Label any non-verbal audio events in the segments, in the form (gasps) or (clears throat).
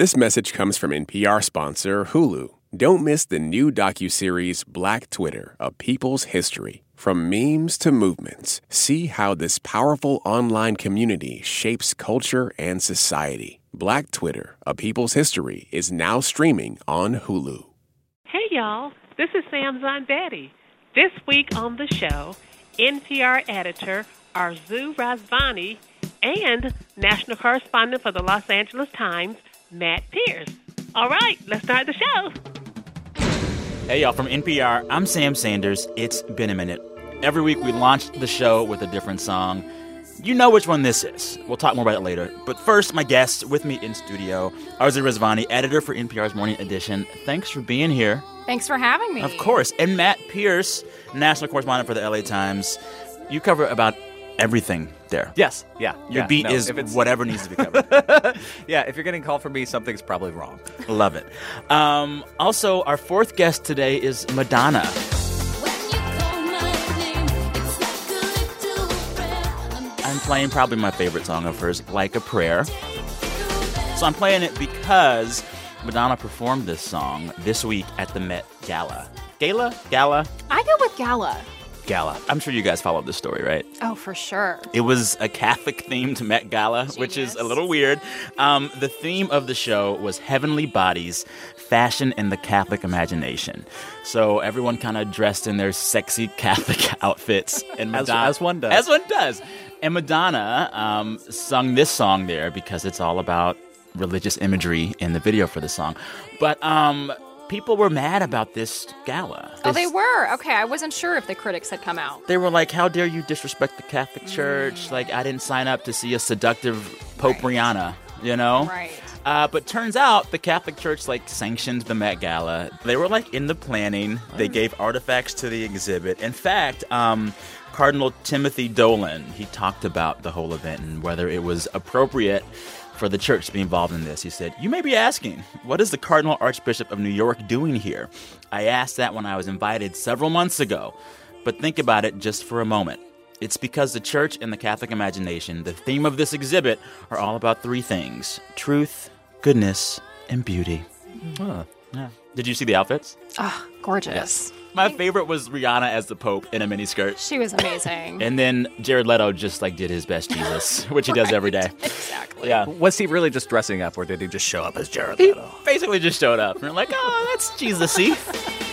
This message comes from NPR sponsor Hulu. Don't miss the new docuseries Black Twitter, A People's History. From memes to movements, see how this powerful online community shapes culture and society. Black Twitter, A People's History is now streaming on Hulu. Hey y'all, this is Sam Zondetti. This week on the show, NPR editor Arezou Rezvani and national correspondent for the Los Angeles Times, Matt Pearce. All right, let's start the show. Hey, y'all, from NPR, I'm Sam Sanders. It's been a minute. Every week we launch the show with a different song. You know which one this is. We'll talk more about it later. But first, my guests with me in studio, Arezou Rezvani, editor for NPR's Morning Edition. Thanks for being here. Thanks for having me. Of course. And Matt Pearce, national correspondent for the LA Times. You cover about everything there. Yes. Yeah. Your yeah, beat no, is whatever needs to be covered. (laughs) yeah. If you're getting called for me, something's probably wrong. Love it. Um, also, our fourth guest today is Madonna. I'm playing probably my favorite song of hers, Like a Prayer. So I'm playing it because Madonna performed this song this week at the Met Gala. Gala? Gala? I go with Gala. Gala. I'm sure you guys followed this story, right? Oh, for sure. It was a Catholic themed Met Gala, which is a little weird. Um, the theme of the show was Heavenly Bodies, Fashion in the Catholic Imagination. So everyone kind of dressed in their sexy (laughs) Catholic outfits. And As- Madonna, as one does. As one does. And Madonna um, sung this song there because it's all about religious imagery in the video for the song. But um, people were mad about this gala. Oh, they were? Okay, I wasn't sure if the critics had come out. they were like, "How dare you disrespect the Catholic Church? Like, I didn't sign up to see a seductive Pope Rihanna, you know?" Right. Uh, but turns out the Catholic Church like sanctioned the Met Gala. They were like in the planning. They gave artifacts to the exhibit. In fact, um, Cardinal Timothy Dolan he talked about the whole event and whether it was appropriate for the church to be involved in this. He said, "You may be asking, what is the Cardinal Archbishop of New York doing here? I asked that when I was invited several months ago, but think about it just for a moment." It's because the church and the Catholic imagination, the theme of this exhibit, are all about three things truth, goodness, and beauty. Hmm. Yeah. Did you see the outfits? Oh, gorgeous. Yes. My favorite was Rihanna as the Pope in a miniskirt. She was amazing. (laughs) And then Jared Leto just like did his best Jesus, (laughs) which he does every day. exactly. Yeah. Was he really just dressing up, or did he just show up as Jared He Leto? basically just showed up. And we're like, oh, that's Jesus-y. (laughs)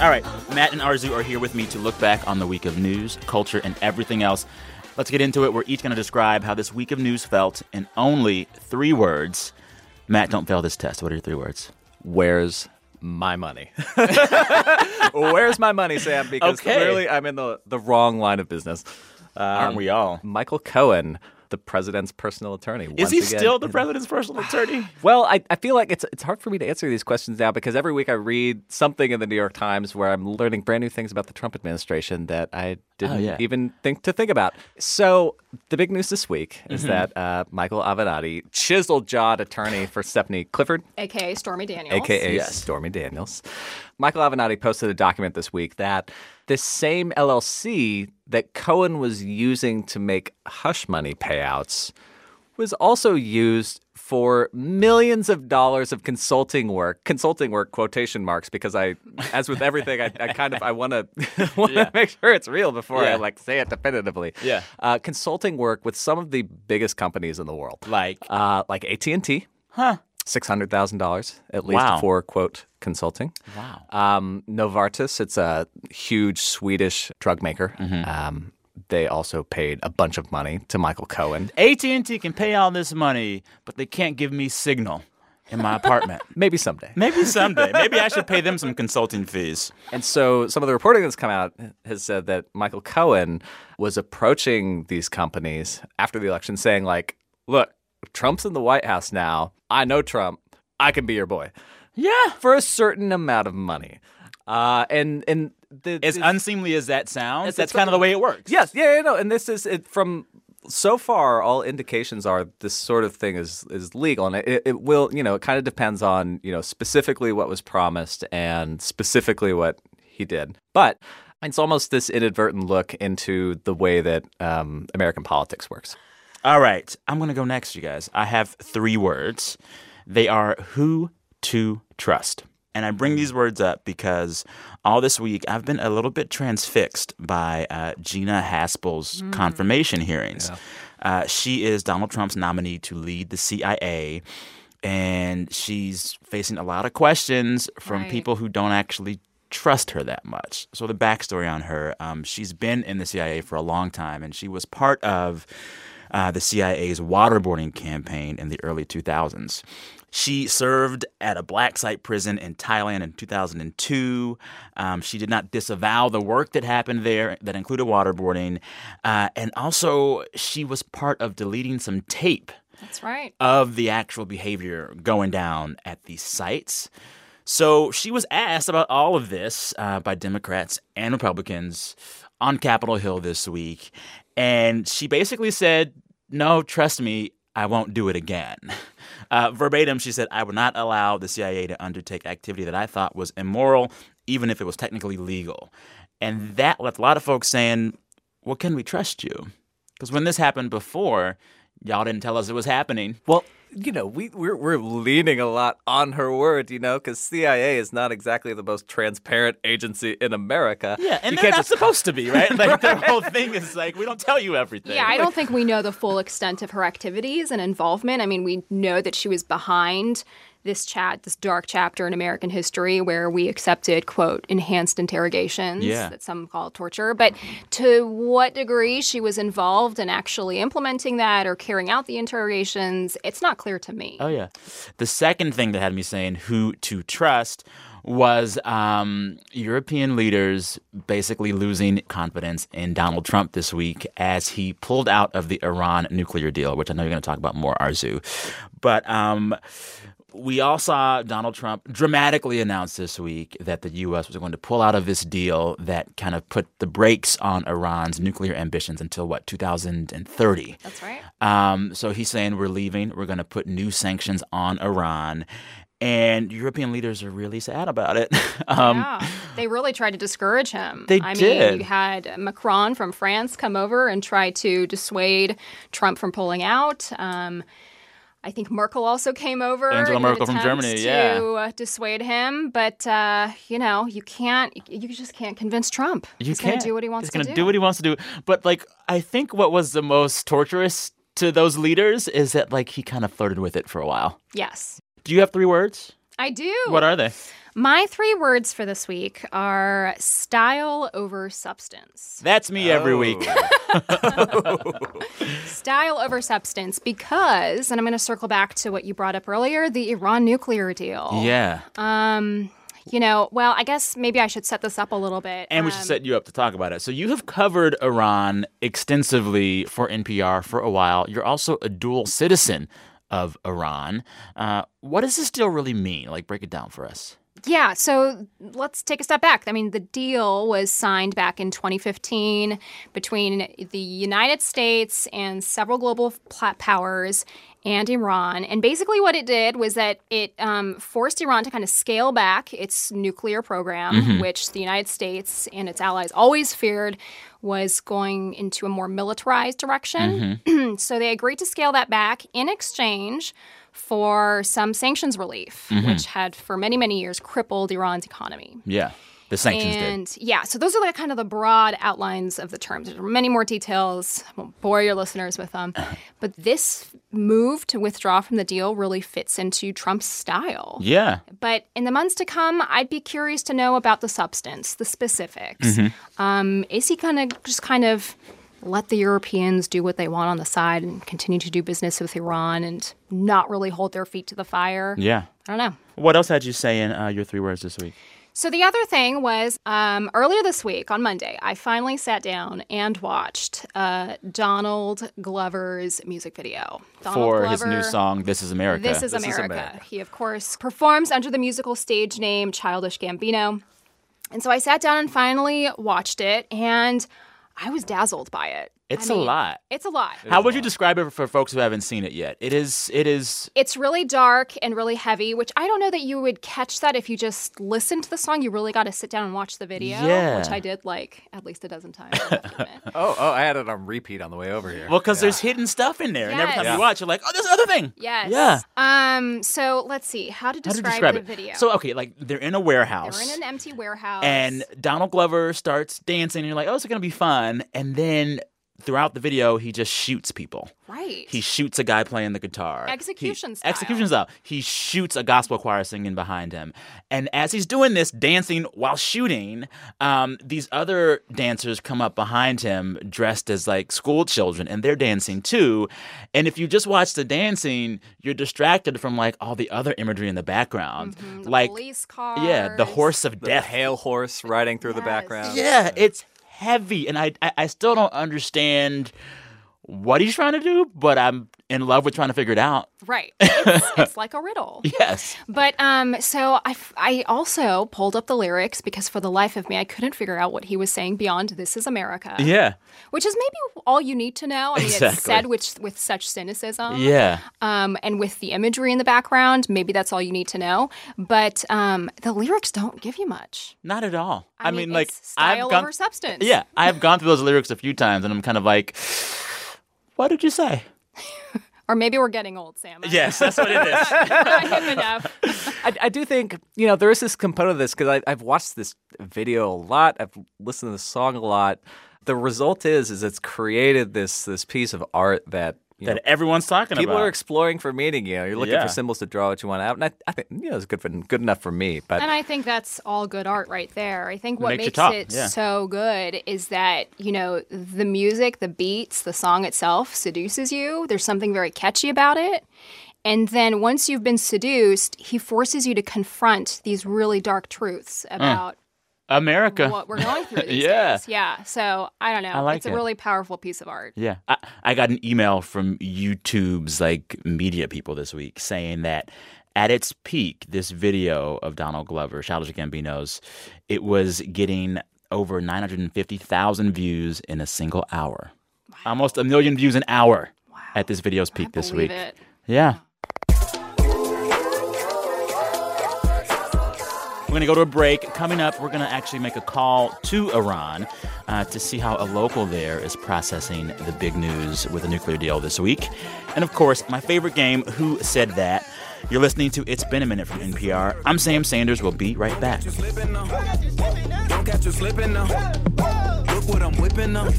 All right, Matt and Arezou are here with me to look back on the week of news, culture, and everything else. Let's get into it. We're each going to describe how this week of news felt in only three words. Matt, don't fail this test. What are your three words? Where's my money? (laughs) Where's my money, Sam? Because Okay. clearly I'm in the, the wrong line of business. Um, Aren't we all? Michael Cohen, the president's personal attorney. Is he again- still the president's personal attorney? (sighs) Well, I, I feel like it's it's hard for me to answer these questions now because every week I read something in the New York Times where I'm learning brand new things about the Trump administration that I didn't Oh, yeah. even think to think about. So the big news this week Mm-hmm. is that uh, Michael Avenatti, chiseled jawed attorney for Stephanie Clifford, AKA Stormy Daniels. aka Yes. Stormy Daniels. Michael Avenatti posted a document this week that this same LLC that Cohen was using to make hush money payouts was also used for millions of dollars of consulting work. Consulting work quotation marks because I as with everything I, I kind of I want to (laughs) Yeah. make sure it's real before Yeah. I like say it definitively. Yeah. Uh, consulting work with some of the biggest companies in the world. Like, Uh, like AT&T. huh? Six hundred thousand dollars at least Wow. for quote consulting. Wow. Um, Novartis, it's a huge Swedish drug maker. Mm-hmm. Um, they also paid a bunch of money to Michael Cohen. AT&T can pay all this money, but they can't give me signal in my apartment. (laughs) Maybe someday. Maybe someday. Maybe I should pay them some consulting fees. And so some of the reporting that's come out has said that Michael Cohen was approaching these companies after the election saying like, look, Trump's in the White House now. I know Trump. I can be your boy. Yeah. For a certain amount of money. Uh, and and the, As the- unseemly as that sounds, that's kind of the way it works. Yes, yeah, yeah, no, and this is it from so far. All indications are this sort of thing is is legal, and it, it will, you know, it kind of depends on you know specifically what was promised and specifically what he did. But It's almost this inadvertent look into the way that um, American politics works. All right, I'm going to go next, you guys. I have three words. They are who to trust. And I bring these words up because all this week I've been a little bit transfixed by uh, Gina Haspel's confirmation hearings. Uh, she is Donald Trump's nominee to lead the CIA, and she's facing a lot of questions from Right. people who don't actually trust her that much. So, the backstory on her um, she's been in the CIA for a long time, and she was part of uh, the CIA's waterboarding campaign in the early 2000s. She served at a black site prison in Thailand in 2002. Um, she did not disavow the work that happened there that included waterboarding. Uh, and also, she was part of deleting some tape That's right. of the actual behavior going down at these sites. So she was asked about all of this uh, by Democrats and Republicans on Capitol Hill this week. And she basically said, No, trust me, I won't do it again. (laughs) Uh, verbatim, she said, I would not allow the CIA to undertake activity that I thought was immoral, even if it was technically legal. And that left a lot of folks saying, Well, can we trust you? Because when this happened before, y'all didn't tell us it was happening. Well, you know, we we're, we're leaning a lot on her word, you know, because CIA is not exactly the most transparent agency in America. Yeah, and you they're can't just supposed to be, right? (laughs) Like their whole thing is like we don't tell you everything. Yeah, I don't think we know the full extent of her activities and involvement. I mean, we know that she was behind this chat, this dark chapter in American history where we accepted, quote, enhanced interrogations Yeah. that some call torture. But to what degree she was involved in actually implementing that or carrying out the interrogations, it's not clear to me. Oh yeah. The second thing that had me saying who to trust was um, European leaders basically losing confidence in Donald Trump this week as he pulled out of the Iran nuclear deal, which I know you're going to talk about more, Arezou. But um, we all saw Donald Trump dramatically announce this week that the U.S. was going to pull out of this deal that kind of put the brakes on Iran's nuclear ambitions until what 2030. That's right. Um, so he's saying we're leaving. We're going to put new sanctions on Iran. And European leaders are really sad about it. (laughs) um, yeah, they really tried to discourage him. They I did. mean, you had Macron from France come over and try to dissuade Trump from pulling out. Um, I think Merkel also came over. Angela Merkel from Germany, to yeah. dissuade him. But uh, you know, you can't. You just can't convince Trump. You He's can't. do what he wants to do. He's to gonna do. do what he wants to do. But like, I think what was the most torturous to those leaders is that like he kind of flirted with it for a while. yes, Do you have three words? I do. What are they? My three words for this week are style over substance. That's me every week. (laughs) Style over substance because, and I'm going to circle back to what you brought up earlier the Iran nuclear deal. Yeah. Um, you know, well, I guess maybe I should set this up a little bit. And we should Um, set you up to talk about it. So you have covered Iran extensively for NPR for a while. You're also a dual citizen of Iran. Uh, what does this deal really mean? Like, break it down for us. Yeah, so let's take a step back. I mean, the deal was signed back in 2015 between the United States and several global powers and Iran. And basically, what it did was that it um, forced Iran to kind of scale back its nuclear program, which the United States and its allies always feared was going into a more militarized direction. (clears throat) so they agreed to scale that back in exchange for some sanctions relief, which had for many, many years crippled Iran's economy. Yeah. The sanctions did. Yeah, so those are the kind of the broad outlines of the terms. There are many more details. I won't bore your listeners with them. (laughs) but this move to withdraw from the deal really fits into Trump's style. Yeah. But in the months to come, I'd be curious to know about the substance, the specifics. Mm-hmm. Um, is he going to just kind of let the Europeans do what they want on the side and continue to do business with Iran and not really hold their feet to the fire? Yeah. I don't know. What else had you say in uh, your three words this week? So the other thing was um, earlier this week on Monday, I finally sat down and watched uh, Donald Glover's music video Donald for his new song, This Is America. This is, This is America. America. He, of course, performs under the musical stage name Childish Gambino. And so I sat down and finally watched it, and I was dazzled by it. It's I a mean, lot. It's a lot. How would a you describe it for folks who haven't seen it yet? It is. It is. It's really dark and really heavy, which I don't know that you would catch that if you just listen to the song. You really got to sit down and watch the video, Yeah. which I did like at least a dozen times. I have to admit. (laughs) Oh, oh, I had it on repeat on the way over here. Well, because there's hidden stuff in there, and every time Yes. you watch, you're like, oh, there's another thing. Yes. Yeah. Um. So let's see how to How to describe, describe the it? video. So okay, like they're in a warehouse. they're in an empty warehouse, and Donald Glover starts dancing, and you're like, oh, it's gonna be fun. And then throughout the video, he just shoots people. right, He shoots a guy playing the guitar. Execution He- style. Execution style. He shoots a gospel choir singing behind him. And as he's doing this, dancing while shooting, um, these other dancers come up behind him dressed as like school children and they're dancing too. And if you just watch the dancing, you're distracted from like all the other imagery in the background. Mhm, the like, police cars. yeah, the horse of the death. hail horse riding through the background. Yeah, it's heavy, and I, I I still don't understand what he's trying to do, but I'm in love with trying to figure it out. Right, (laughs) it's, it's like a riddle. Yes. But um, so I, I also pulled up the lyrics because for the life of me I couldn't figure out what he was saying beyond "This is America," Yeah. which is maybe all you need to know. I mean, Exactly. it's said with with such cynicism. Yeah. um, and with the imagery in the background, maybe that's all you need to know. But um, the lyrics don't give you much. Not at all. I, I, mean, like it's style I've gone. over substance. Yeah, I've gone through those lyrics a few times, and I'm kind of like, what did you say? (laughs) Or maybe we're getting old, Sam. I- Yes, that's what it is. (laughs) not hip enough. (laughs) I, I do think you know there is this component of this because I've watched this video a lot. I've listened to the song a lot. The result is is it's created this this piece of art that you know, that everyone's talking people about. People are exploring for meaning. You know, you're looking Yeah. for symbols to draw what you want out, and I, I think you know it's good for good enough for me. But And I think that's all good art right there. I think what Makes makes it yeah. so good is that, you know, the music, the beats, the song itself seduces you. There's something very catchy about it. And then once you've been seduced, he forces you to confront these really dark truths mm. about America. what we're going through (laughs) these Yeah. days. Yeah. So I don't know. I like it's it. a really powerful piece of art. Yeah. I, I got an email from YouTube's like media people this week saying that at its peak, this video of Donald Glover, Childish Gambino's, it was getting over 950,000 views in a single hour. Wow. Almost a million views an hour wow. at this video's peak this week. it. Yeah. We're going to go to a break. Coming up, we're going to actually make a call to Iran uh, to see how a local there is processing the big news with a nuclear deal this week. And of course, my favorite game, Who Said That? You're listening to It's Been a Minute from NPR. I'm Sam Sanders. We'll be right back. Don't catch you slipping now. Look what I'm whipping now.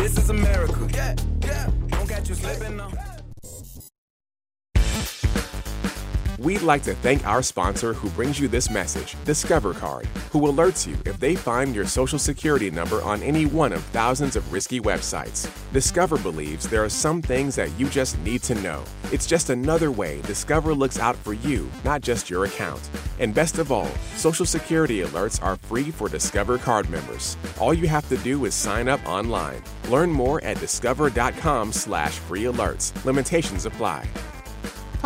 This is America. Yeah, yeah. Don't catch you slipping now. We'd like to thank our sponsor who brings you this message, Discover Card, who alerts you if they find your social security number on any one of thousands of risky websites. Discover believes there are some things that you just need to know. It's just another way Discover looks out for you, not just your account. And best of all, social security alerts are free for Discover Card members. All you have to do is sign up online. Learn more at discover.com slash free alerts. Limitations apply.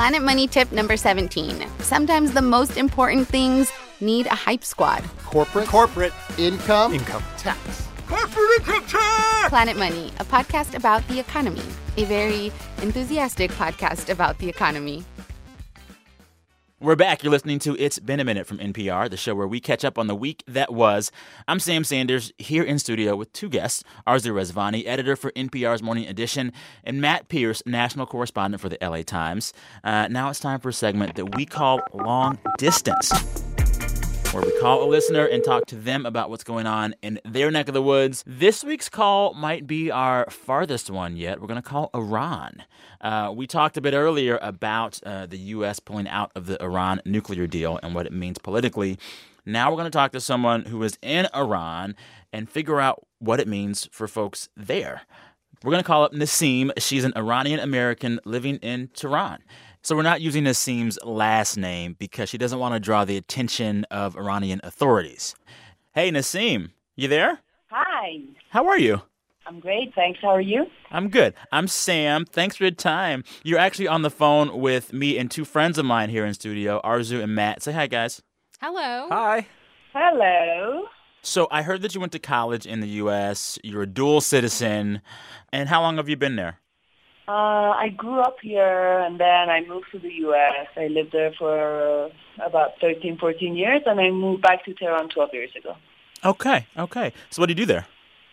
Planet Money tip number 17. Sometimes the most important things need a hype squad. corporate corporate income income tax. Corporate income tax! Planet Money, a podcast about the economy, a very enthusiastic podcast about the economy. We're back. You're listening to It's Been a Minute from NPR, the show where we catch up on the week that was. I'm Sam Sanders here in studio with two guests Arezou Rezvani, editor for NPR's Morning Edition, and Matt Pearce, national correspondent for the LA Times. Uh, now it's time for a segment that we call Long Distance, where we call a listener and talk to them about what's going on in their neck of the woods. This week's call might be our farthest one yet. We're going to call Iran. Uh, we talked a bit earlier about uh, the U.S. pulling out of the Iran nuclear deal and what it means politically. Now we're going to talk to someone who is in Iran and figure out what it means for folks there. We're going to call up Nassim. She's an Iranian American living in Tehran. So we're not using Nassim's last name because she doesn't want to draw the attention of Iranian authorities. Hey, Nassim, you there? Hi, How are you? I'm great. Thanks. How are you? I'm good. I'm Sam. Thanks for your time. You're actually on the phone with me and two friends of mine here in studio, Arezou and Matt. Say hi, guys. Hello. hi, Hello. So I heard that you went to college in the U.S. You're a dual citizen. And how long have you been there? Uh, I grew up here and then I moved to the U.S. I lived there for uh, about 13, 14 years and I moved back to Tehran 12 years ago. Okay, okay. So what do you do there?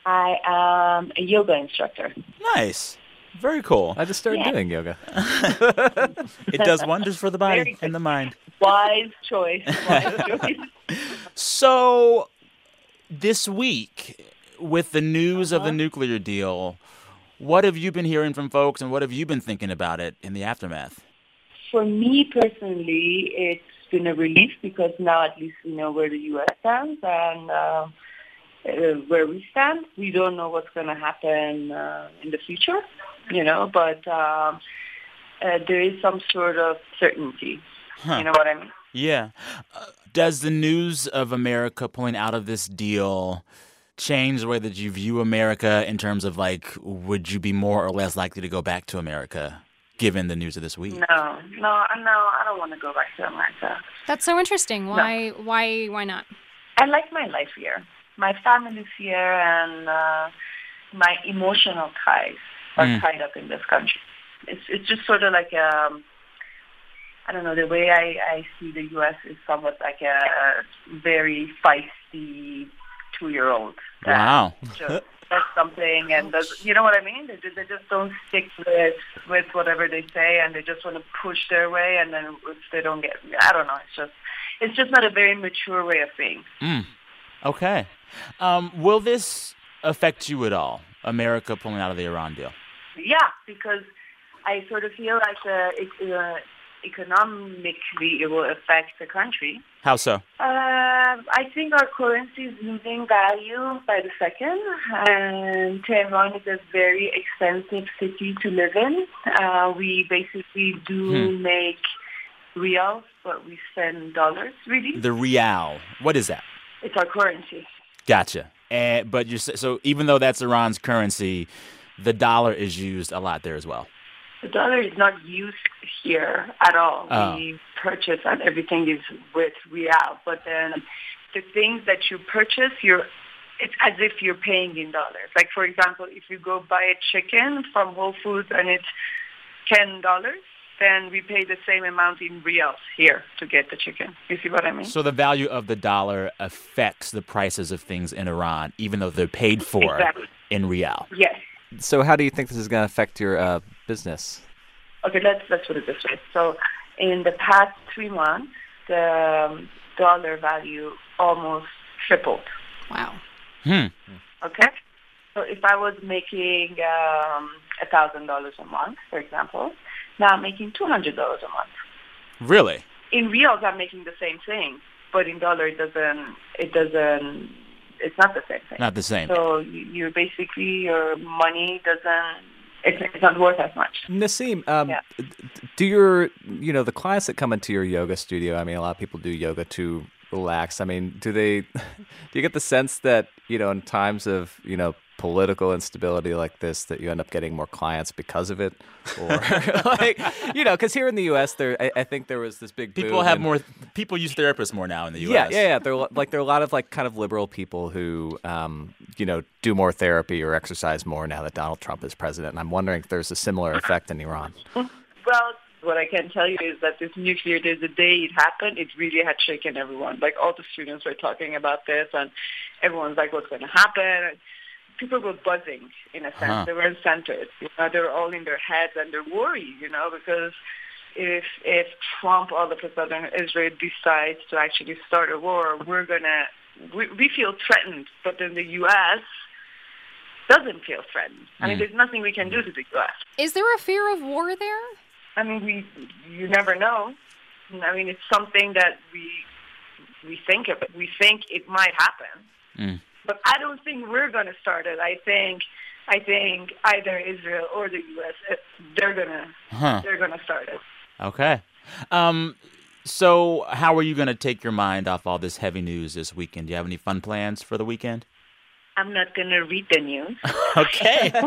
I am a yoga instructor. Nice. Very cool. I just started Yeah. doing yoga. (laughs) It does wonders for the body and the mind. Wise choice. (laughs) Wise choice. So, this week, with the news of the nuclear deal, what have you been hearing from folks and what have you been thinking about it in the aftermath? For me personally, it's been a relief because now at least we know where the U.S. stands and uh, uh, where we stand. We don't know what's going to happen uh, in the future, you know, but um, uh, there is some sort of certainty. Huh. You know what I mean? Yeah. Uh, does the news of America pulling out of this deal change the way that you view America in terms of like, would you be more or less likely to go back to America given the news of this week? No, no, no, I don't want to go back to America. That's so interesting. Why? Why? Why not? I like my life here. My family's here, and uh, my emotional ties are Mm. tied up in this country. It's it's just sort of like um, I don't know. The way I I see the U.S. is somewhat like a very feisty two-year-old. Wow. (laughs) just says something and you know what I mean? They, they just don't stick with with whatever they say, and they just want to push their way, and then if they don't get, I don't know. It's just it's just not a very mature way of being. Mm. Okay. Um, will this affect you at all? America pulling out of the Iran deal? Yeah, because I sort of feel like uh, it, uh, economically it will affect the country. How so? Uh, I think our currency is losing value by the second, and Tehran is a very expensive city to live in. Uh, we basically do Hmm. make rials, but we spend dollars. Really, The rial. What is that? it's our currency. Gotcha. And but you so even though that's Iran's currency, the dollar is used a lot there as well. The dollar is not used here at all. Oh. We purchase and everything is with rial, but then the things that you purchase, you're it's as if you're paying in dollars. Like for example, if you go buy a chicken from Whole Foods and it's ten dollars, then we pay the same amount in rials here to get the chicken. You see what I mean? So the value of the dollar affects the prices of things in Iran, even though they're paid for Exactly. in rial. yes. So, how do you think this is going to affect your uh, business? Okay, let's let's put it this way. So, in the past three months, the um, dollar value almost tripled. Wow. Hmm. Okay. So if I was making um a thousand dollars a month, for example, now I'm making two hundred dollars a month. Really? In rials, I'm making the same thing, but in dollar, it doesn't. It doesn't. It's not the same thing. Not the same. So you you basically your money doesn't. It's, it's not worth as much. Nassim, um, Yeah. do your you know the clients that come into your yoga studio? I mean, a lot of people do yoga to relax. I mean, do they? (laughs) Do you get the sense that you know in times of you know political instability like this that you end up getting more clients because of it, (laughs) or like you know because here in the U.S. there I, I think there was this big People boom have in- more. People use therapists more now in the U.S. Yeah, yeah, yeah. There are, like there are a lot of like kind of liberal people who, um, you know, do more therapy or exercise more now that Donald Trump is president. And I'm wondering if there's a similar effect in Iran. Well, what I can tell you is that this nuclear deal, the day it happened, it really had shaken everyone. Like all the students were talking about this, and everyone's like, "What's going to happen?" And people were buzzing in a sense. Uh-huh. They weren't centered. You know, they were all in their heads and they're worried. You know, because if if Trump all of a sudden Israel decides to actually start a war, we're gonna we, we feel threatened, but then the U.S. doesn't feel threatened. I mean, Mm. there's nothing we can do to the U.S. Is there a fear of war there? I mean, we you never know. I mean, it's something that we we think of. We think it might happen, Mm. But I don't think we're going to start it. I think I think either Israel or the U.S. they're gonna Huh. they're gonna start it. Okay. Um. So, how are you going to take your mind off all this heavy news this weekend? Do you have any fun plans for the weekend? I'm not going to read the news. (laughs) Okay. (laughs)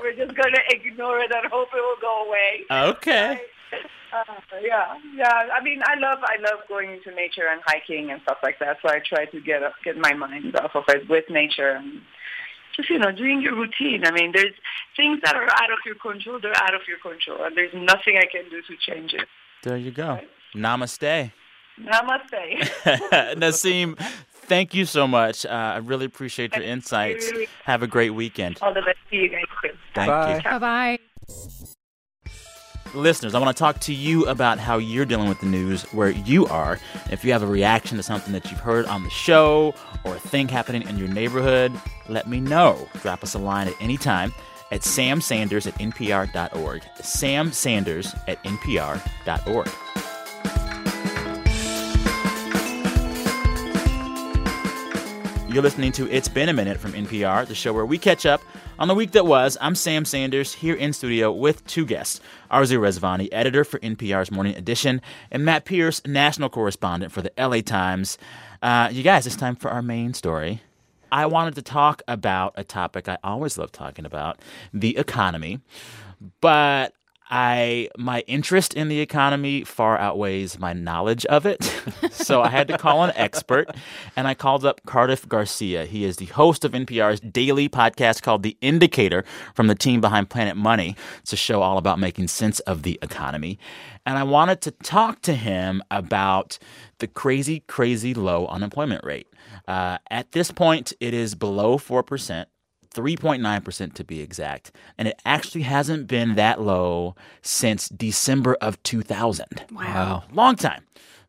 we're just going to ignore it and hope it will go away. okay. (laughs) Uh, yeah, yeah. I mean, I love I love going into nature and hiking and stuff like that. So I try to get up, get my mind off of it with nature and just you know doing your routine. I mean, there's things that are out of your control. They're out of your control, and there's nothing I can do to change it. There you go. Right? Namaste. Namaste. (laughs) (laughs) Nasim, thank you so much. Uh, I really appreciate your insights. Have a great weekend. All the best to you guys. Too. Thank Bye. you. Bye bye. Listeners, I want to talk to you about how you're dealing with the news where you are. If you have a reaction to something that you've heard on the show or a thing happening in your neighborhood, let me know. Drop us a line at any time at samsanders at npr.org. Sam Sanders at npr.org. You're listening to It's Been a Minute from NPR, the show where we catch up on the week that was. I'm Sam Sanders here in studio with two guests Arezou Rezvani, editor for NPR's Morning Edition, and Matt Pearce, national correspondent for the LA Times. Uh, you guys, it's time for our main story. I wanted to talk about a topic I always love talking about the economy. But I my interest in the economy far outweighs my knowledge of it. (laughs) so I had to call an expert and I called up Cardiff Garcia. He is the host of NPR's daily podcast called The Indicator from the team behind Planet Money. It's a show all about making sense of the economy. And I wanted to talk to him about the crazy, crazy low unemployment rate. Uh, at this point, it is below 4%. 3.9% to be exact. And it actually hasn't been that low since December of 2000. Wow. Long time.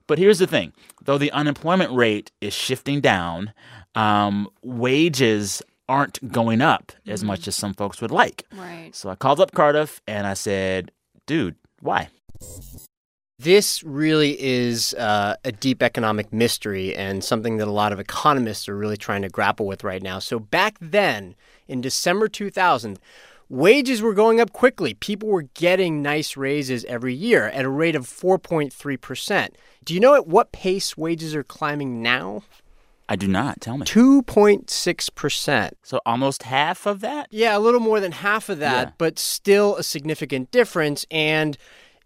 But here's the thing though the unemployment rate is shifting down, um, wages aren't going up as Mm-hmm. much as some folks would like. Right. So I called up Cardiff and I said, dude, why? This really is uh, a deep economic mystery and something that a lot of economists are really trying to grapple with right now. So, back then, in December 2000, wages were going up quickly. People were getting nice raises every year at a rate of 4.3%. Do you know at what pace wages are climbing now? I do not. Tell me. 2.6%. So almost half of that? Yeah, a little more than half of that, Yeah. but still a significant difference. And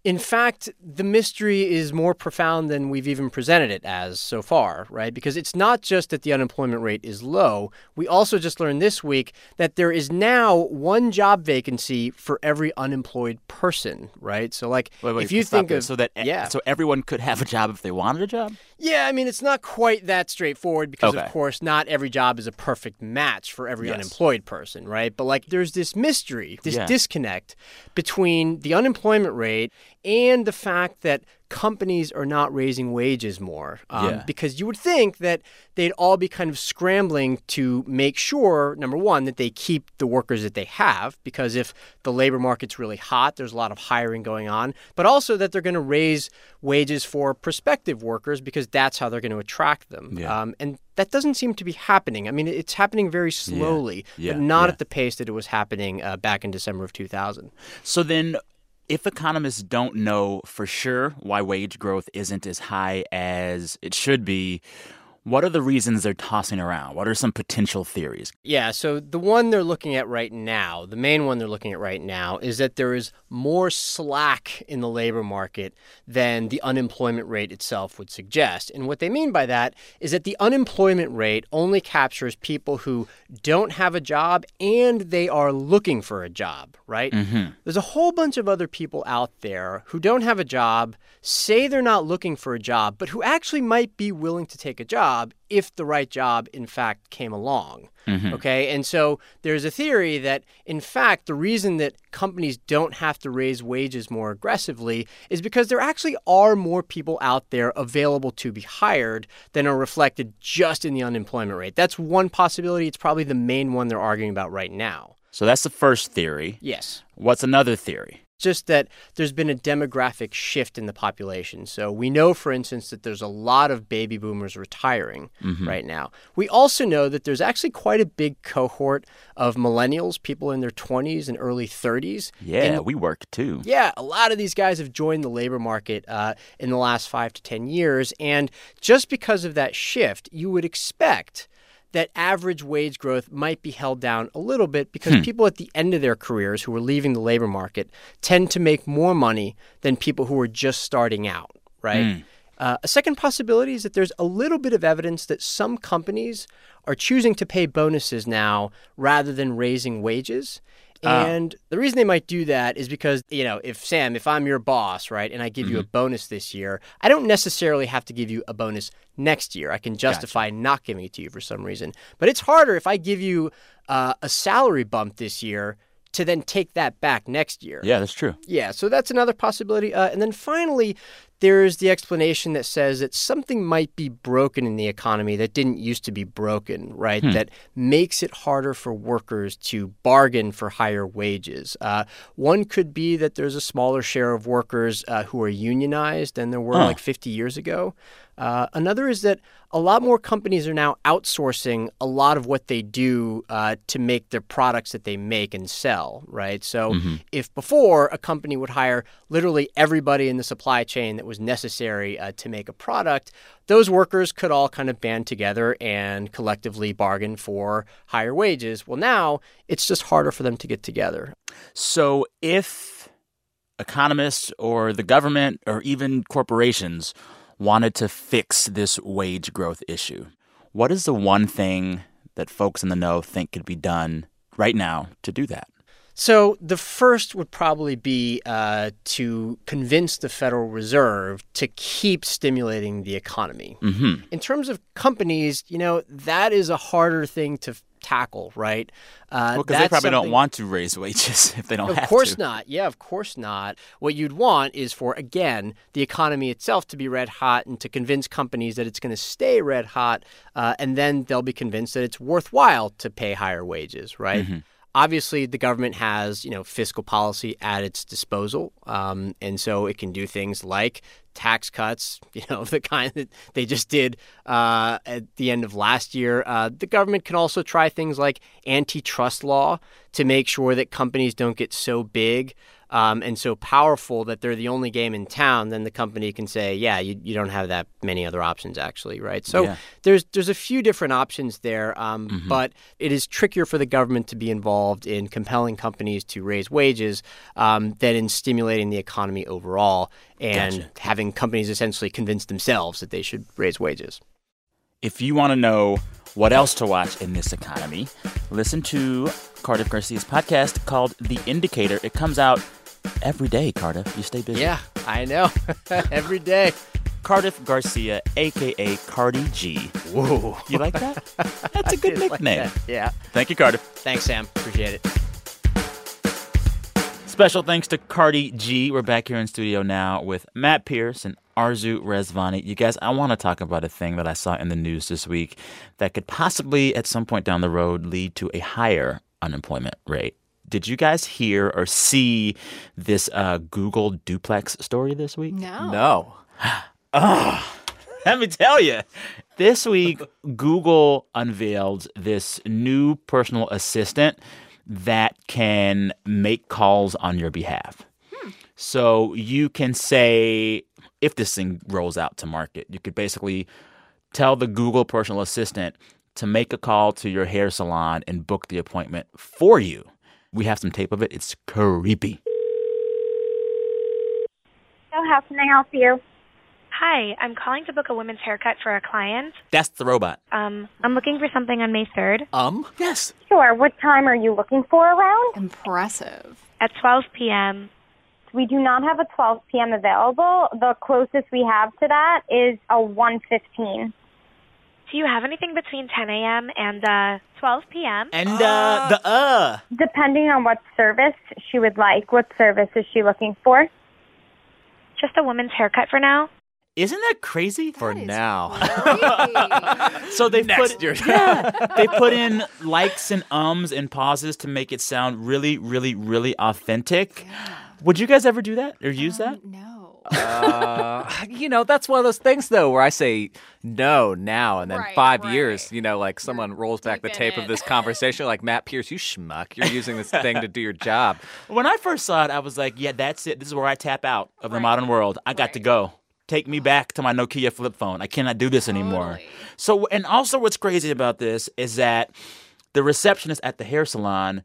in fact, the mystery is more profound than we've even presented it as so far, right? Because it's not just that the unemployment rate is low. We also just learned this week that there is now one job vacancy for every unemployed person, right? So, like, Wait, wait, if you think of so that yeah, so everyone could have a job if they wanted a job. Yeah, I mean, it's not quite that straightforward because, Okay. of course, not every job is a perfect match for every Yes. unemployed person, right? But, like, there's this mystery, this Yeah. disconnect between the unemployment rate and the fact that companies are not raising wages more. Um, Yeah. Because you would think that they'd all be kind of scrambling to make sure, number one, that they keep the workers that they have, because if the labor market's really hot, there's a lot of hiring going on, but also that they're going to raise wages for prospective workers because that's how they're going to attract them. Yeah. Um, and that doesn't seem to be happening. I mean, it's happening very slowly, Yeah. but not at the pace that it was happening uh, back in December of 2000. So then, if economists don't know for sure why wage growth isn't as high as it should be, what are the reasons they're tossing around? What are some potential theories? Yeah, so the one they're looking at right now, the main one they're looking at right now, is that there is more slack in the labor market than the unemployment rate itself would suggest. And what they mean by that is that the unemployment rate only captures people who don't have a job and they are looking for a job, right? Mm-hmm. There's a whole bunch of other people out there who don't have a job, say they're not looking for a job, but who actually might be willing to take a job if the right job, in fact, came along. Mm-hmm. Okay. And so there's a theory that, in fact, the reason that companies don't have to raise wages more aggressively is because there actually are more people out there available to be hired than are reflected just in the unemployment rate. That's one possibility. It's probably the main one they're arguing about right now. So that's the first theory. Yes. What's another theory? Just that there's been a demographic shift in the population. So we know, for instance, that there's a lot of baby boomers retiring right now. We also know that there's actually quite a big cohort of millennials, people in their 20s and early 30s. Yeah, And- we work too. yeah, a lot of these guys have joined the labor market uh, in the last five to 10 years. And just because of that shift, you would expect that average wage growth might be held down a little bit because Hmm. people at the end of their careers who are leaving the labor market tend to make more money than people who are just starting out, right? Hmm. Uh, a second possibility is that there's a little bit of evidence that some companies are choosing to pay bonuses now rather than raising wages. Ah. And the reason they might do that is because, you know, if Sam, if I'm your boss, right, and I give you a bonus this year, I don't necessarily have to give you a bonus next year. I can justify not giving it to you for some reason. But it's harder if I give you uh, a salary bump this year to then take that back next year. Yeah, that's true. Yeah, so that's another possibility. Uh, and then finally, there's the explanation that says that something might be broken in the economy that didn't used to be broken, right? Hmm. That makes it harder for workers to bargain for higher wages. Uh, one could be that there's a smaller share of workers uh, who are unionized than there were like 50 years ago. Uh, another is that a lot more companies are now outsourcing a lot of what they do uh, to make their products that they make and sell, right? So Mhm. if before a company would hire literally everybody in the supply chain that was necessary uh, to make a product, those workers could all kind of band together and collectively bargain for higher wages. Well, now it's just harder for them to get together. So if economists or the government or even corporations wanted to fix this wage growth issue, what is the one thing that folks in the know think could be done right now to do that? So the first would probably be uh, to convince the Federal Reserve to keep stimulating the economy. Mm-hmm. In terms of companies, you know, that is a harder thing to tackle, right? Uh, Well, because they probably don't want to raise wages (laughs) if they don't have of course to. not. Yeah, of course not. What you'd want is for, again, the economy itself to be red hot and to convince companies that it's going to stay red hot. Uh, and then they'll be convinced that it's worthwhile to pay higher wages, right? Mhm. Obviously, the government has, you know, fiscal policy at its disposal, um, and so it can do things like tax cuts, (laughs) you know, the kind that they just did uh, at the end of last year. Uh, the government can also try things like antitrust law to make sure that companies don't get so big um, and so powerful that they're the only game in town. Then the company can say, "Yeah, you, you don't have that many other options, actually, right?" So Yeah. there's there's a few different options there, um, Mhm. but it is trickier for the government to be involved in compelling companies to raise wages um, than in stimulating the economy overall and Gotcha. having companies essentially convince themselves that they should raise wages. If you want to know what else to watch in this economy, listen to Cardiff Garcia's podcast called The Indicator. It comes out every day, Cardiff. You stay busy. Yeah, I know. (laughs) Every day. Cardiff Garcia, aka Cardi G. Whoa. You like that? (laughs) That's a good like nickname. that. Yeah. Thank you, Cardiff. Thanks, Sam. Appreciate it. Special thanks to Cardi G. We're back here in studio now with Matt Pearce and Arezou Rezvani. You guys, I want to talk about a thing that I saw in the news this week that could possibly, at some point down the road, lead to a higher unemployment rate. Did you guys hear or see this uh, Google duplex story this week? No. No. (gasps) Oh, let me tell you. This week, Google unveiled this new personal assistant that can make calls on your behalf. So you can say, if this thing rolls out to market, you could basically tell the Google personal assistant to make a call to your hair salon and book the appointment for you. We have some tape of it. It's creepy. How can I help you? Hi, I'm calling to book a women's haircut for a client. That's the robot. Um, I'm looking for something on May 3rd. Um? Yes. Sure. What time are you looking for around? Impressive. At 12 p.m. We do not have a 12 p.m. available. The closest we have to that is a 1:15. Do you have anything between 10 a.m. and uh, 12 p.m.? And uh, the uh. Depending on what service she would like. What service is she looking for? Just a woman's haircut for now. Isn't that crazy? For now. (laughs) So they Next put year. (laughs) yeah, they (laughs) put in likes and ums and pauses to make it sound really, really, really authentic. Would you guys ever do that or use that? No. uh, you know, that's one of those things, though, where I say no now, and then Right, five right. years, you know, like someone rolls back the deep tape in of this conversation, like Matt Pearce, you schmuck, you're using this thing to do your job. When I first saw it, I was like, yeah, that's it. This is where I tap out of the modern world. I got to go. Take me back to my Nokia flip phone. I cannot do this anymore. So, and also what's crazy about this is that the receptionist at the hair salon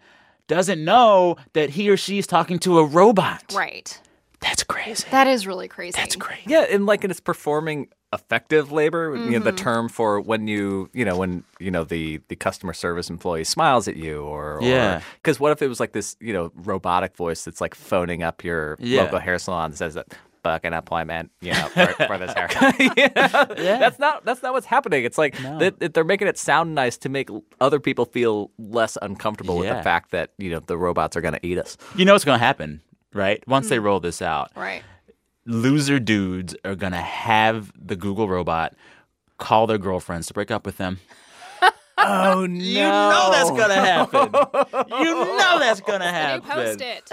doesn't know that he or she is talking to a robot. Right. That's crazy. That is really crazy. That's crazy. Yeah, and like it's performing effective labor, you know, the Mhm. term for when you, you know, when, you know, the the customer service employee smiles at you or Yeah. cuz what if it was like this, you know, robotic voice that's like phoning up your Yeah. local hair salon and says that book an appointment, you know, for, for this haircut. You know? That's not that's not what's happening. It's like that that they're making it sound nice to make other people feel less uncomfortable with the fact that, you know, the robots are going to eat us. You know what's going to happen, right? Once they hmm. roll this out, Right. loser dudes are going to have the Google robot call their girlfriends to break up with them. (laughs) oh, no. You know that's going to happen. (laughs) you know that's going to You happen. post it.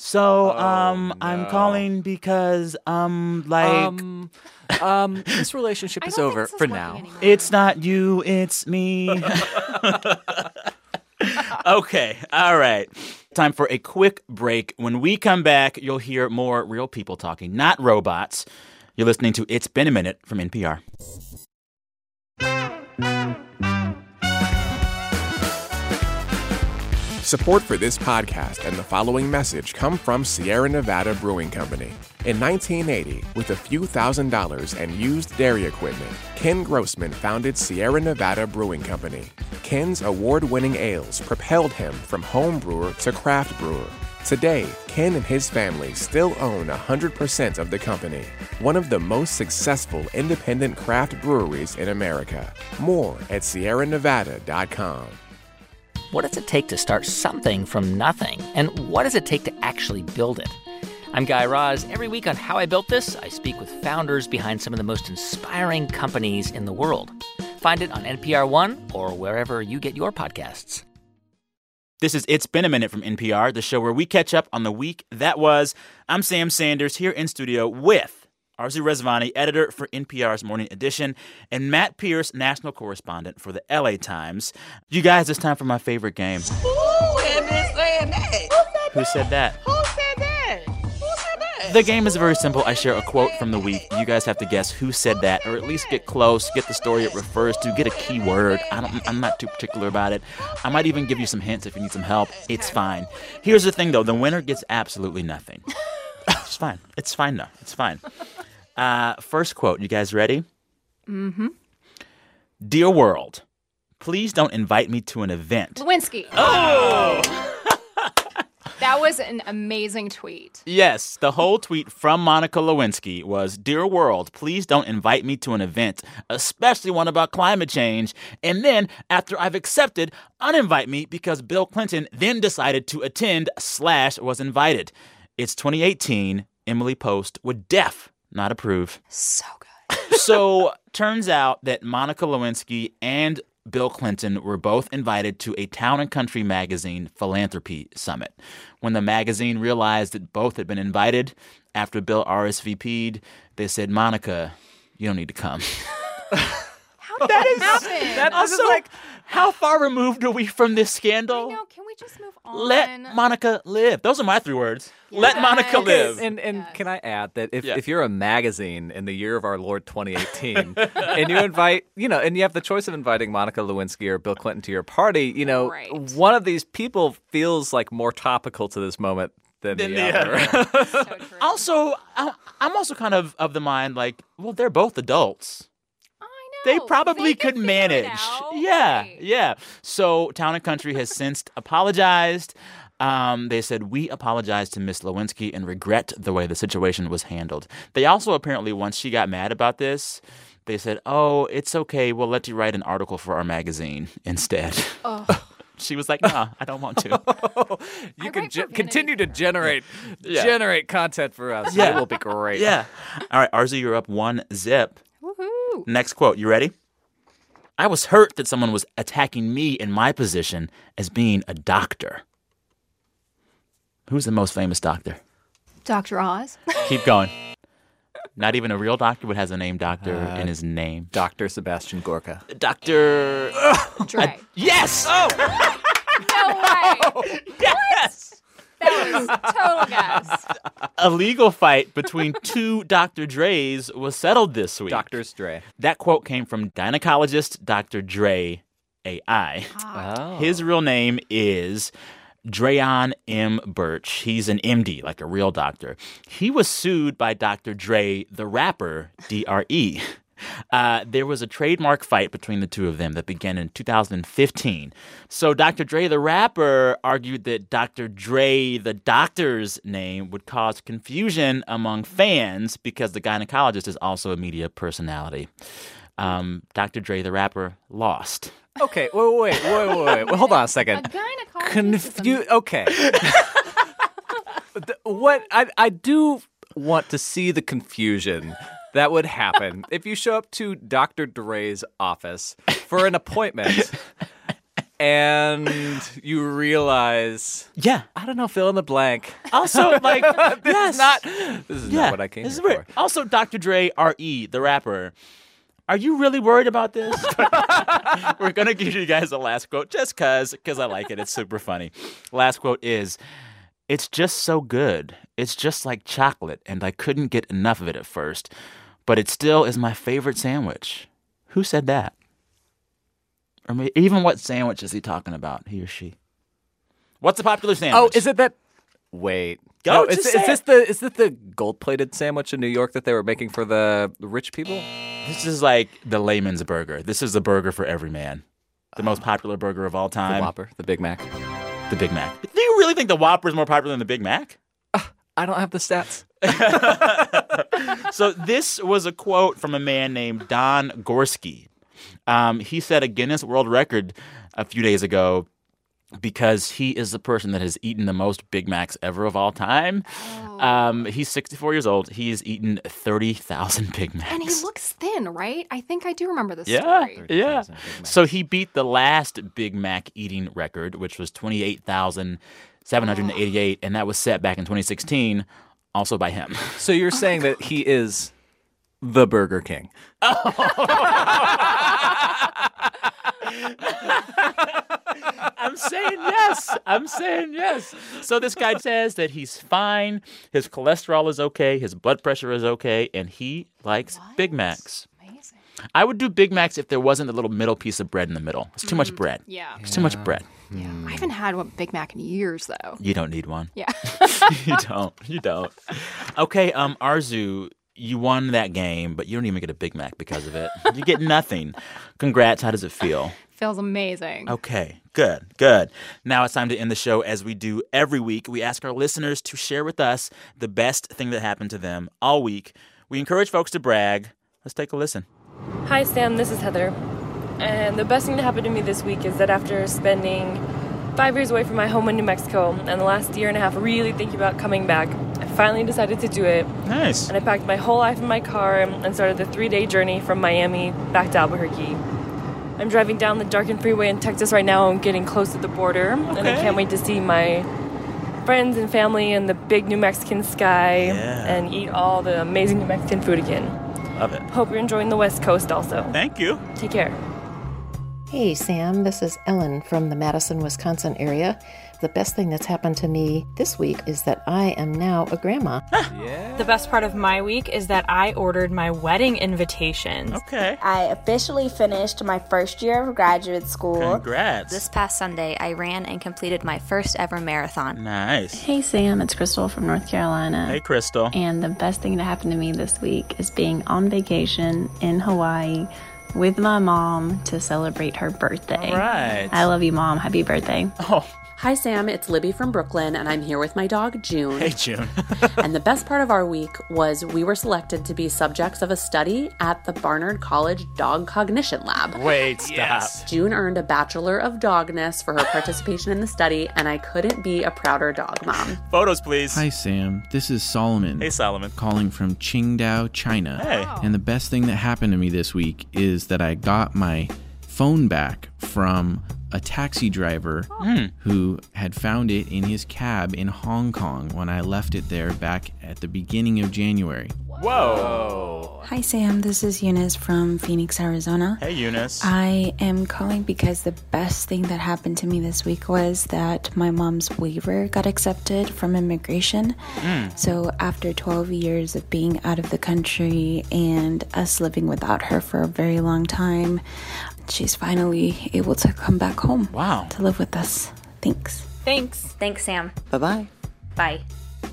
So, um, I'm calling because, um, like, Um, um, this relationship is over for now. it's not you, it's me. (laughs) okay, all right. Time for a quick break. When we come back, you'll hear more real people talking, not robots. You're listening to It's Been a Minute from NPR. Support for this podcast and the following message come from Sierra Nevada Brewing Company. In 1980, with a few thousand dollars and used dairy equipment, Ken Grossman founded Sierra Nevada Brewing Company. Ken's award winning ales propelled him from home brewer to craft brewer. Today, Ken and his family still own 100% of the company, one of the most successful independent craft breweries in America. More at sierranevada.com. What does it take to start something from nothing? And what does it take to actually build it? I'm Guy Raz. Every week on How I Built This, I speak with founders behind some of the most inspiring companies in the world. Find it on NPR One or wherever you get your podcasts. This is It's Been a Minute from NPR, the show where we catch up on the week that was. I'm Sam Sanders here in studio with Arezou Rezvani, editor for NPR's Morning Edition, and Matt Pearce, national correspondent for the LA Times. You guys, it's time for my favorite game. Who had saying that? Who said that? Who said that? Who said that? The game is very simple. I share a quote from the week. You guys have to guess who said that, or at least get close, get the story it refers to, get a key word. I don't, I'm not too particular about it. I might even give you some hints if you need some help. It's fine. Here's the thing, though: the winner gets absolutely nothing. (laughs) it's fine. It's fine, though. It's fine. Uh, first quote. You guys ready? Mm-hmm. Dear world, please don't invite me to an event. Lewinsky. Oh! (laughs) That was an amazing tweet. Yes, the whole tweet from Monica Lewinsky was Dear world, please don't invite me to an event, especially one about climate change. And then, after I've accepted, uninvite me because Bill Clinton then decided to attend slash was invited. It's 2018. Emily Post would def not approve. So good. so, turns out that Monica Lewinsky and Bill Clinton were both invited to a Town and Country magazine philanthropy summit. When the magazine realized that both had been invited after Bill RSVP'd, they said, Monica, you don't need to come. (laughs) How did that happen? That also, like, how far removed are we from this scandal? No, can we just move on? Let Monica live. Those are my three words. Let Monica live. And and can I add that if, Yeah. if you're a magazine in the year of our Lord 2018 and you invite, you know, and you have the choice of inviting Monica Lewinsky or Bill Clinton to your party, you know, one of these people feels like more topical to this moment than, Than the, the other. also, I'm also kind of of the mind like, well, they're both adults. They probably could manage. Yeah, yeah. So Town and Country has since apologized. Um, they said we apologize to Miss Lewinsky and regret the way the situation was handled. They also apparently, once she got mad about this, they said, "Oh, it's okay. We'll let you write an article for our magazine instead." (laughs) she was like, "Nah, I don't want to." (laughs) you can ge- continue to generate Yeah. generate content for us. Yeah. It will be great. Yeah. All right, Arezou, you're up one zip. Woohoo. Next quote. You ready? I was hurt that someone was attacking me in my position as being a doctor. Who's the most famous doctor? Dr. Oz. (laughs) Keep going. Not even a real doctor, but has a name doctor Uh, in his name. Dr. Sebastian Gorka. Doctor. Dre. yes! Oh! (laughs) no way. (laughs) Yes! That was total guess. a legal fight between two Dr. Dre's was settled this week. Doctor's Dre. That quote came from gynecologist Dr. Dre AI. Ah. Oh. His real name is Draion M. Burch. He's an MD, like a real doctor. He was sued by Dr. Dre, the rapper, D.R.E. Uh, there was a trademark fight between the two of them that began in 2015. So Dr. Dre, the rapper, argued that Dr. Dre, the doctor's name, would cause confusion among fans because the gynecologist is also a media personality. Um, Dr. Dre, the rapper, lost. Okay, wait, wait, wait, wait, wait. Well, hold on a second. Confu- Okay. (laughs) What I I do want to see the confusion that would happen (laughs) if you show up to Dr. Dre's office for an appointment and you realize, yeah, I don't know, fill in the blank. Also, (laughs) like, this yes. is not this is not what I came this is here weird. Also, Dr. Dre, R.E., the rapper. Are you really worried about this? (laughs) We're going to give you guys a last quote just because cause I like it. It's super funny. Last quote is It's just so good. It's just like chocolate, and I couldn't get enough of it at first, but it still is my favorite sandwich. Who said that? Or may- even what sandwich is he talking about, he or she? What's a popular oh, sandwich? Oh, is it that? Wait. Go, No, is, is this the is this the gold plated sandwich in New York that they were making for the rich people? This is like the layman's burger. This is the burger for every man. The oh. most popular burger of all time. The Whopper, the Big Mac. The Big Mac. Do you really think the Whopper is more popular than the Big Mac? I don't have the stats. (laughs) so this was a quote from a man named Don Gorske. Um, he set a Guinness World Record a few days ago because he is the person that has eaten the most Big Macs ever of all time. Um, he's 64 years old. He has eaten 30,000 (laughs) Big Macs. And he looks thin, right? I think I do remember this Yeah, story. yeah. So he beat the last Big Mac eating record, which was 28,788, and that was set back in 2016, also by him. (laughs) So you're saying that he is the Burger King. (laughs) (laughs) I'm saying yes. I'm saying yes. So this guy says that he's fine, his cholesterol is okay, his blood pressure is okay, and he likes Big Macs. Amazing. I would do Big Macs if there wasn't a little middle piece of bread in the middle. It's too much bread. Yeah. It's too much bread. Yeah. I haven't had a Big Mac in years, though. You don't need one. Yeah. (laughs) you don't. You don't. Okay, um, Arezou, you won that game, but you don't even get a Big Mac because of it. You get nothing. Congrats. How does it feel? Feels amazing. Okay, good, good. Now it's time to end the show as we do every week. We ask our listeners to share with us the best thing that happened to them all week. We encourage folks to brag. Let's take a listen. Hi, Sam. This is Heather. And the best thing that happened to me this week is that after spending five years away from my home in New Mexico and the last year and a half really thinking about coming back, I finally decided to do it. Nice. And I packed my whole life in my car and started the three day journey from Miami back to Albuquerque. I'm driving down the darkened freeway in Texas right now and getting close to the border. And I can't wait to see my friends and family and the big New Mexican sky Yeah. and eat all the amazing New Mexican food again. Love it. Hope you're enjoying the West Coast also. Thank you. Take care. Hey, Sam, this is Ellen from the Madison, Wisconsin area. The best thing that's happened to me this week is that I am now a grandma. The best part of my week is that I ordered my wedding invitations. Okay. I officially finished my first year of graduate school. Congrats. This past Sunday, I ran and completed my first ever marathon. Nice. Hey Sam, it's Crystal from North Carolina. Hey, Crystal. And the best thing that happened to me this week is being on vacation in Hawaii with my mom to celebrate her birthday. All right. I love you, Mom. Happy birthday. Oh. Hi, Sam. It's Libby from Brooklyn, and I'm here with my dog, June. Hey, June. (laughs) and the best part of our week was we were selected to be subjects of a study at the Barnard College Dog Cognition Lab. Wait, stop. June earned a Bachelor of Dogness for her participation in the study, and I couldn't be a prouder dog mom. Photos, please. Hi, Sam. This is Solomon. Hey, Solomon. Calling from Qingdao, China. Hey. And the best thing that happened to me this week is that I got my phone back from a taxi driver Hmm. who had found it in his cab in Hong Kong when I left it there back at the beginning of January. Whoa. Hi, Sam. This is Eunice from Phoenix, Arizona. Hey, Eunice. I am calling because the best thing that happened to me this week was that my mom's waiver got accepted from immigration. Mm. So, after 12 years of being out of the country and us living without her for a very long time, she's finally able to come back home. Wow. To live with us. Thanks. Thanks. Thanks, Sam. Bye bye. Bye.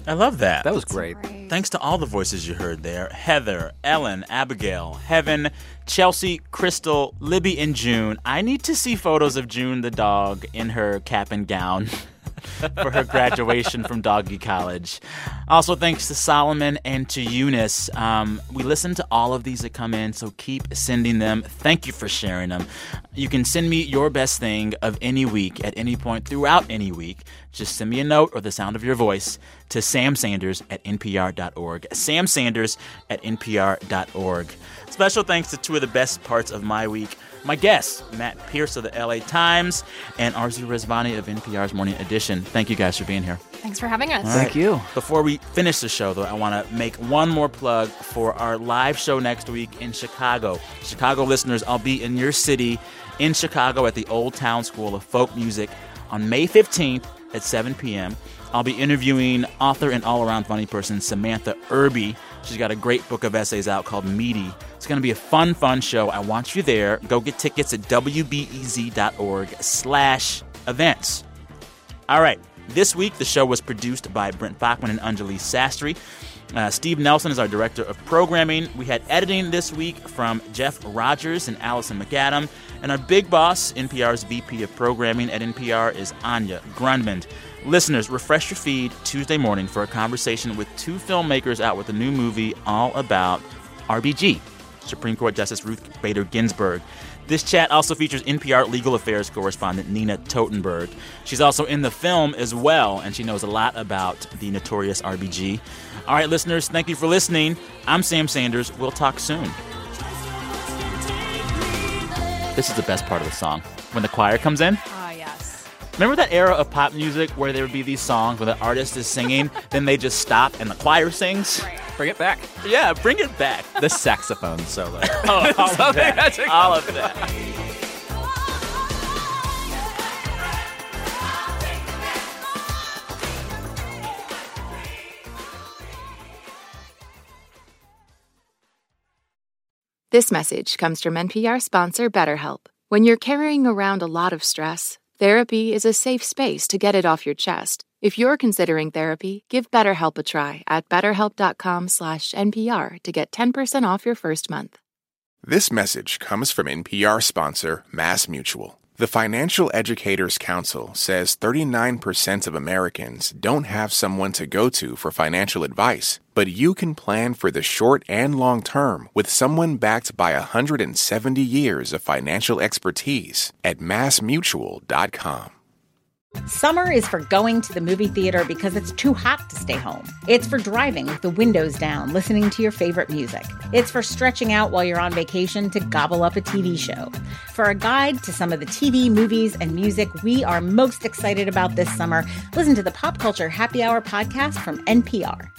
I love that. That was great. Thanks to all the voices you heard there Heather, Ellen, Abigail, Heaven, Chelsea, Crystal, Libby, and June. I need to see photos of June the dog in her cap and gown. (laughs) for her graduation from Doggy College. Also, thanks to Solomon and to Eunice. Um, we listen to all of these that come in, so keep sending them. Thank you for sharing them. You can send me your best thing of any week at any point throughout any week. Just send me a note or the sound of your voice to Sam Sanders at npr.org. Sam Sanders at npr.org. Special thanks to two of the best parts of my week. My guests, Matt Pearce of the LA Times and Arezou Rezvani of NPR's Morning Edition. Thank you guys for being here. Thanks for having us. Thank you. Before we finish the show, though, I want to make one more plug for our live show next week in Chicago. Chicago listeners, I'll be in your city in Chicago at the Old Town School of Folk Music on May 15th at 7 p.m. I'll be interviewing author and all around funny person Samantha Irby. She's got a great book of essays out called Meaty. It's going to be a fun, fun show. I want you there. Go get tickets at wbez.org slash events. All right. This week, the show was produced by Brent Baughman and Anjali Sastry. Uh, Steve Nelson is our director of programming. We had editing this week from Jeff Rogers and Alison MacAdam. And our big boss, NPR's VP of programming at NPR, is Anya Grundmann. Listeners, refresh your feed Tuesday morning for a conversation with two filmmakers out with a new movie all about RBG, Supreme Court Justice Ruth Bader Ginsburg. This chat also features NPR legal affairs correspondent Nina Totenberg. She's also in the film as well, and she knows a lot about the notorious RBG. All right, listeners, thank you for listening. I'm Sam Sanders. We'll talk soon. This is the best part of the song when the choir comes in. Yes. Remember that era of pop music where there would be these songs where the artist is singing, (laughs) then they just stop and the choir sings? Bring it back. Yeah, bring it back. (laughs) The saxophone solo. (laughs) Oh, all of Something that. All of that. This message comes from NPR sponsor BetterHelp. When you're carrying around a lot of stress, therapy is a safe space to get it off your chest. If you're considering therapy, give BetterHelp a try at betterhelp.com/npr to get 10% off your first month. This message comes from NPR sponsor Mass Mutual. The Financial Educators Council says 39% of Americans don't have someone to go to for financial advice, but you can plan for the short and long term with someone backed by 170 years of financial expertise at massmutual.com. Summer is for going to the movie theater because it's too hot to stay home. It's for driving with the windows down, listening to your favorite music. It's for stretching out while you're on vacation to gobble up a TV show. For a guide to some of the TV, movies, and music we are most excited about this summer, listen to the Pop Culture Happy Hour podcast from NPR.